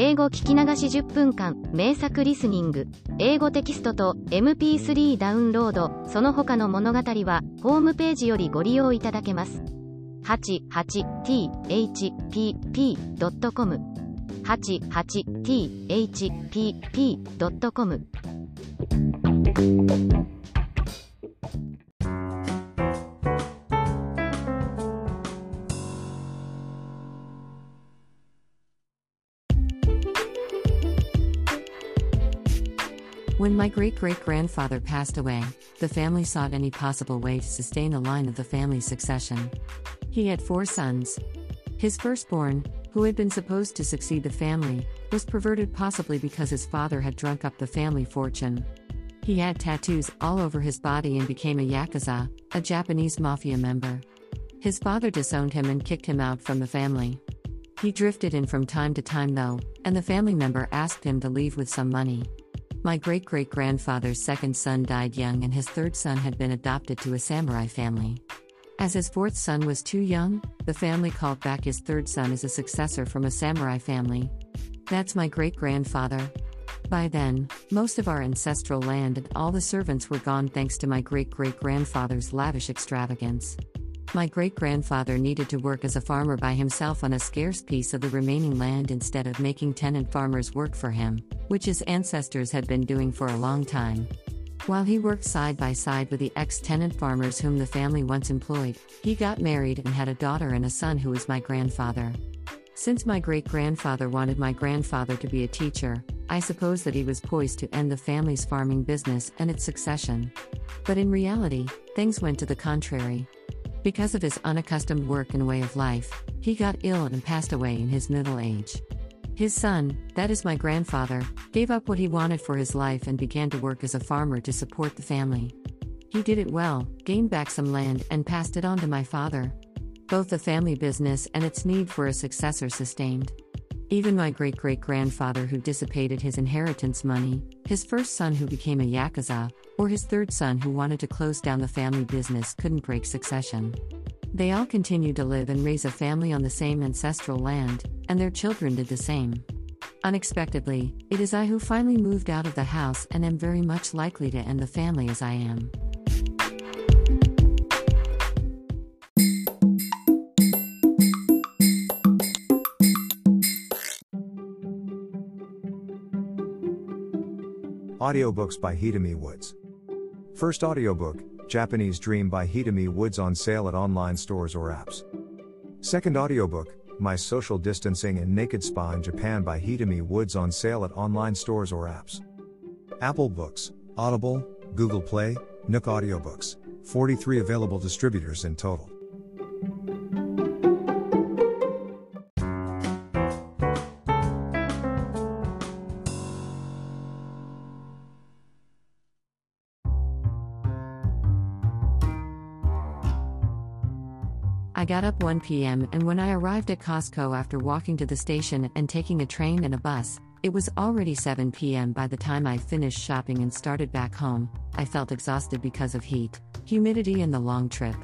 英語聞き流し10分間、名作リスニング、英語テキストと MP3 ダウンロード、その他の物語は、ホームページよりご利用いただけます。88thpp.com 88thpp.com When my great great grandfather passed away, the family sought any possible way to sustain the line of the family succession. He had four sons. His firstborn, who had been supposed to succeed the family, was perverted possibly because his father had drunk up the family fortune. He had tattoos all over his body and became a yakuza, a Japanese mafia member. His father disowned him and kicked him out from the family. He drifted in from time to time though, and the family member asked him to leave with some money. My great great grandfather's second son died young, and his third son had been adopted to a samurai family. As his fourth son was too young, the family called back his third son as a successor from a samurai family. That's my great grandfather. By then, most of our ancestral land and all the servants were gone thanks to my great great grandfather's lavish extravagance. My great grandfather needed to work as a farmer by himself on a scarce piece of the remaining land instead of making tenant farmers work for him, which his ancestors had been doing for a long time. While he worked side by side with the ex tenant farmers whom the family once employed, he got married and had a daughter and a son who was my grandfather. Since my great grandfather wanted my grandfather to be a teacher, I suppose that he was poised to end the family's farming business and its succession. But in reality, things went to the contrary. Because of his unaccustomed work and way of life, he got ill and passed away in his middle age. His son, that is my grandfather, gave up what he wanted for his life and began to work as a farmer to support the family. He did it well, gained back some land, and passed it on to my father. Both the family business and its need for a successor sustained. Even my great great grandfather, who dissipated his inheritance money, his first son, who became a Yakuza, or his third son, who wanted to close down the family business, couldn't break succession. They all continued to live and raise a family on the same ancestral land, and their children did the same. Unexpectedly, it is I who finally moved out of the house and am very much likely to end the family as I am. Audiobooks by Hidemi Woods. First audiobook, Japanese Dream by Hidemi Woods on sale at online stores or apps. Second audiobook, My Social Distancing and Naked Spa in Japan by Hidemi Woods on sale at online stores or apps. Apple Books, Audible, Google Play, Nook Audiobooks, 43 available distributors in total. Got up 1 p.m., and when I arrived at Costco after walking to the station and taking a train and a bus, it was already 7 p.m. by the time I finished shopping and started back home. I felt exhausted because of heat, humidity, and the long trip.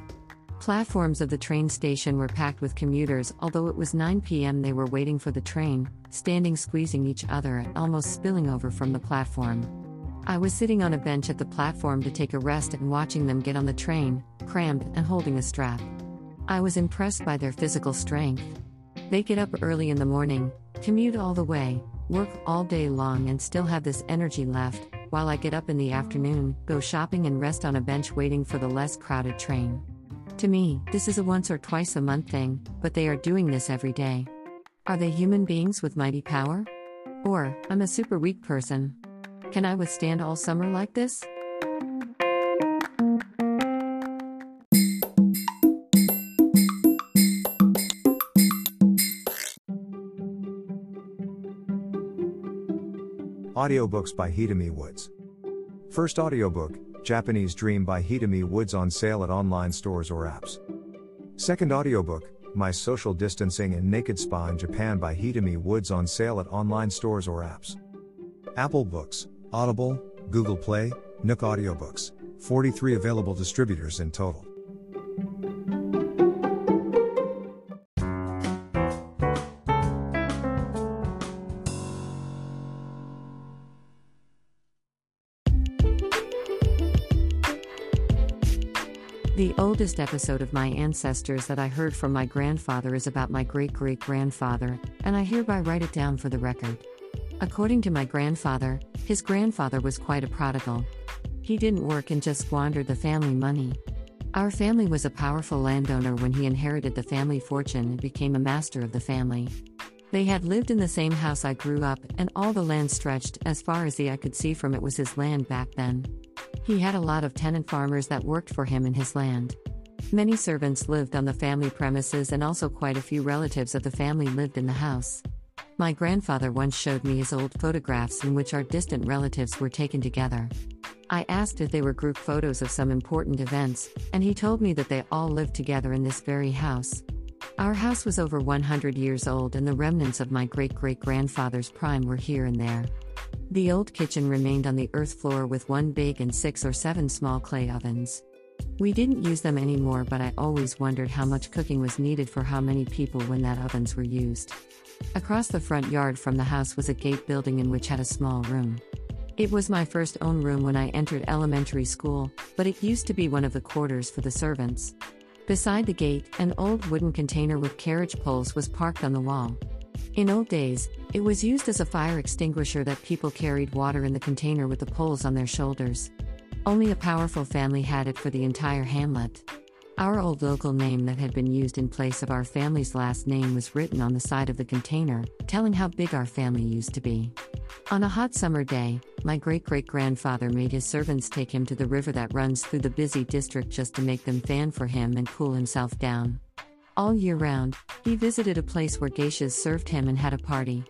Platforms of the train station were packed with commuters, although it was 9 p.m., they were waiting for the train, standing squeezing each other and almost spilling over from the platform. I was sitting on a bench at the platform to take a rest and watching them get on the train, crammed and holding a strap. I was impressed by their physical strength. They get up early in the morning, commute all the way, work all day long, and still have this energy left, while I get up in the afternoon, go shopping, and rest on a bench waiting for the less crowded train. To me, this is a once or twice a month thing, but they are doing this every day. Are they human beings with mighty power? Or, I'm a super weak person. Can I withstand all summer like this? Audiobooks by Hidemi Woods. First audiobook, Japanese Dream by Hidemi Woods on sale at online stores or apps. Second audiobook, My Social Distancing and Naked Spa in Japan by Hidemi Woods on sale at online stores or apps. Apple Books, Audible, Google Play, Nook Audiobooks, 43 available distributors in total. Oldest episode of my ancestors that I heard from my grandfather is about my great great grandfather, and I hereby write it down for the record. According to my grandfather, his grandfather was quite a prodigal. He didn't work and just squandered the family money. Our family was a powerful landowner when he inherited the family fortune and became a master of the family. They had lived in the same house I grew up, and all the land stretched as far as the eye could see from it was his land back then. He had a lot of tenant farmers that worked for him in his land. Many servants lived on the family premises, and also quite a few relatives of the family lived in the house. My grandfather once showed me his old photographs in which our distant relatives were taken together. I asked if they were group photos of some important events, and he told me that they all lived together in this very house. Our house was over 100 years old, and the remnants of my great great grandfather's prime were here and there. The old kitchen remained on the earth floor with one big and six or seven small clay ovens. We didn't use them anymore, but I always wondered how much cooking was needed for how many people when that ovens were used. Across the front yard from the house was a gate building in which had a small room. It was my first own room when I entered elementary school, but it used to be one of the quarters for the servants. Beside the gate, an old wooden container with carriage poles was parked on the wall. In old days, it was used as a fire extinguisher that people carried water in the container with the poles on their shoulders. Only a powerful family had it for the entire hamlet. Our old local name that had been used in place of our family's last name was written on the side of the container, telling how big our family used to be. On a hot summer day, my great great grandfather made his servants take him to the river that runs through the busy district just to make them fan for him and cool himself down. All year round, he visited a place where geishas served him and had a party.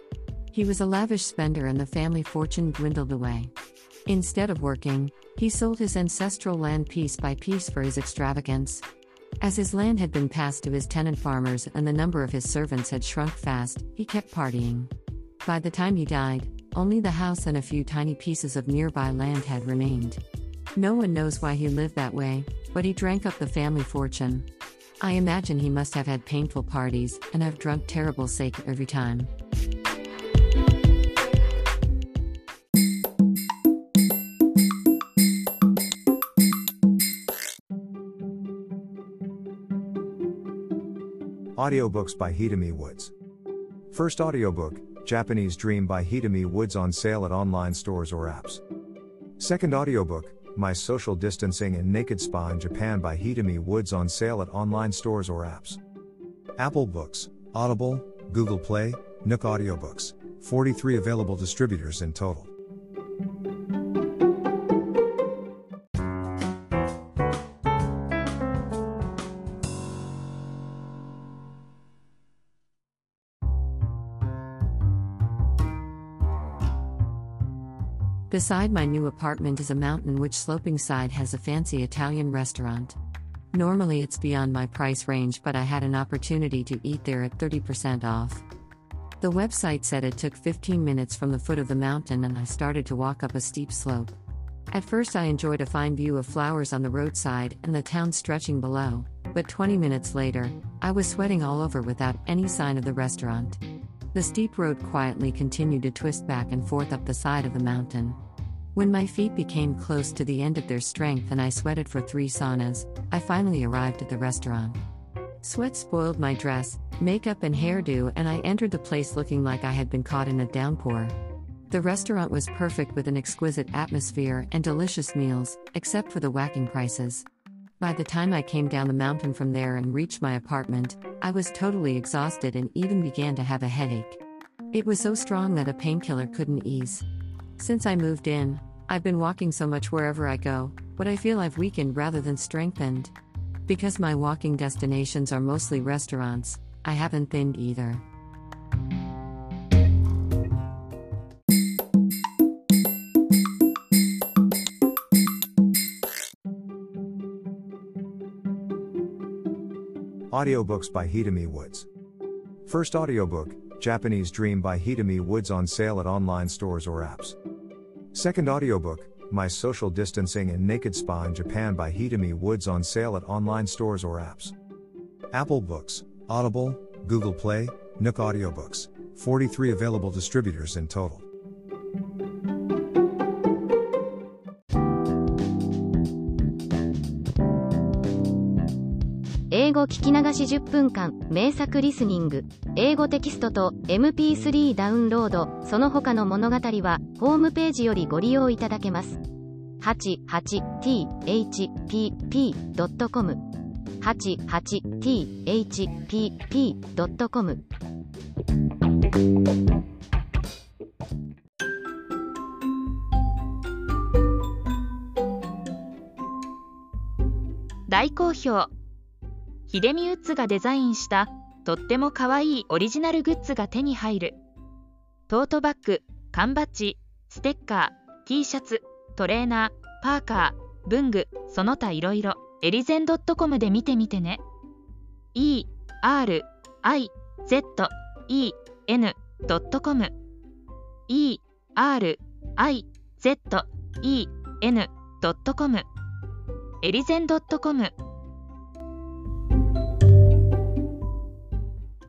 He was a lavish spender and the family fortune dwindled away. Instead of working, he sold his ancestral land piece by piece for his extravagance. As his land had been passed to his tenant farmers and the number of his servants had shrunk fast, he kept partying. By the time he died, only the house and a few tiny pieces of nearby land had remained. No one knows why he lived that way, but he drank up the family fortune. I imagine he must have had painful parties and have drunk terrible sake every time. Audiobooks by Hidemi Woods. First audiobook, Japanese Dream by Hidemi Woods on sale at online stores or apps. Second audiobook, My Social Distancing and Naked Spa in Japan by Hidemi Woods on sale at online stores or apps. Apple Books, Audible, Google Play, Nook Audiobooks, 43 available distributors in total. Beside my new apartment is a mountain which sloping side has a fancy Italian restaurant. Normally it's beyond my price range, but I had an opportunity to eat there at 30% off. The website said it took 15 minutes from the foot of the mountain and I started to walk up a steep slope. At first, I enjoyed a fine view of flowers on the roadside and the town stretching below, but 20 minutes later, I was sweating all over without any sign of the restaurant. The steep road quietly continued to twist back and forth up the side of the mountain. When my feet became close to the end of their strength and I sweated for three saunas, I finally arrived at the restaurant. Sweat spoiled my dress, makeup, and hairdo, and I entered the place looking like I had been caught in a downpour. The restaurant was perfect with an exquisite atmosphere and delicious meals, except for the whacking prices. By the time I came down the mountain from there and reached my apartment, I was totally exhausted and even began to have a headache. It was so strong that a painkiller couldn't ease. Since I moved in, I've been walking so much wherever I go, but I feel I've weakened rather than strengthened. Because my walking destinations are mostly restaurants, I haven't thinned either. Audiobooks by Hidemi Woods. First audiobook, Japanese Dream by Hidemi Woods on sale at online stores or apps. Second audiobook, My Social Distancing and Naked Spa in Japan by Hidemi Woods on sale at online stores or apps. Apple Books, Audible, Google Play, Nook Audiobooks, 43 available distributors in total. 英語聞き流し10分間名作リスニング。英語テキストと MP3 ダウンロード。その他の物語はホームページよりご利用いただけます。88thpp.com 88thpp.com 大好評。秀美ウッズがデザインしたとっても可愛いオリジナルグッズが手に入る。トートバッグ缶バッジステッカー T シャツトレーナーパーカー文具その他いろいろエリゼン .com で見てみてね。E r i z e n.com e r i z e n.com エリゼン .com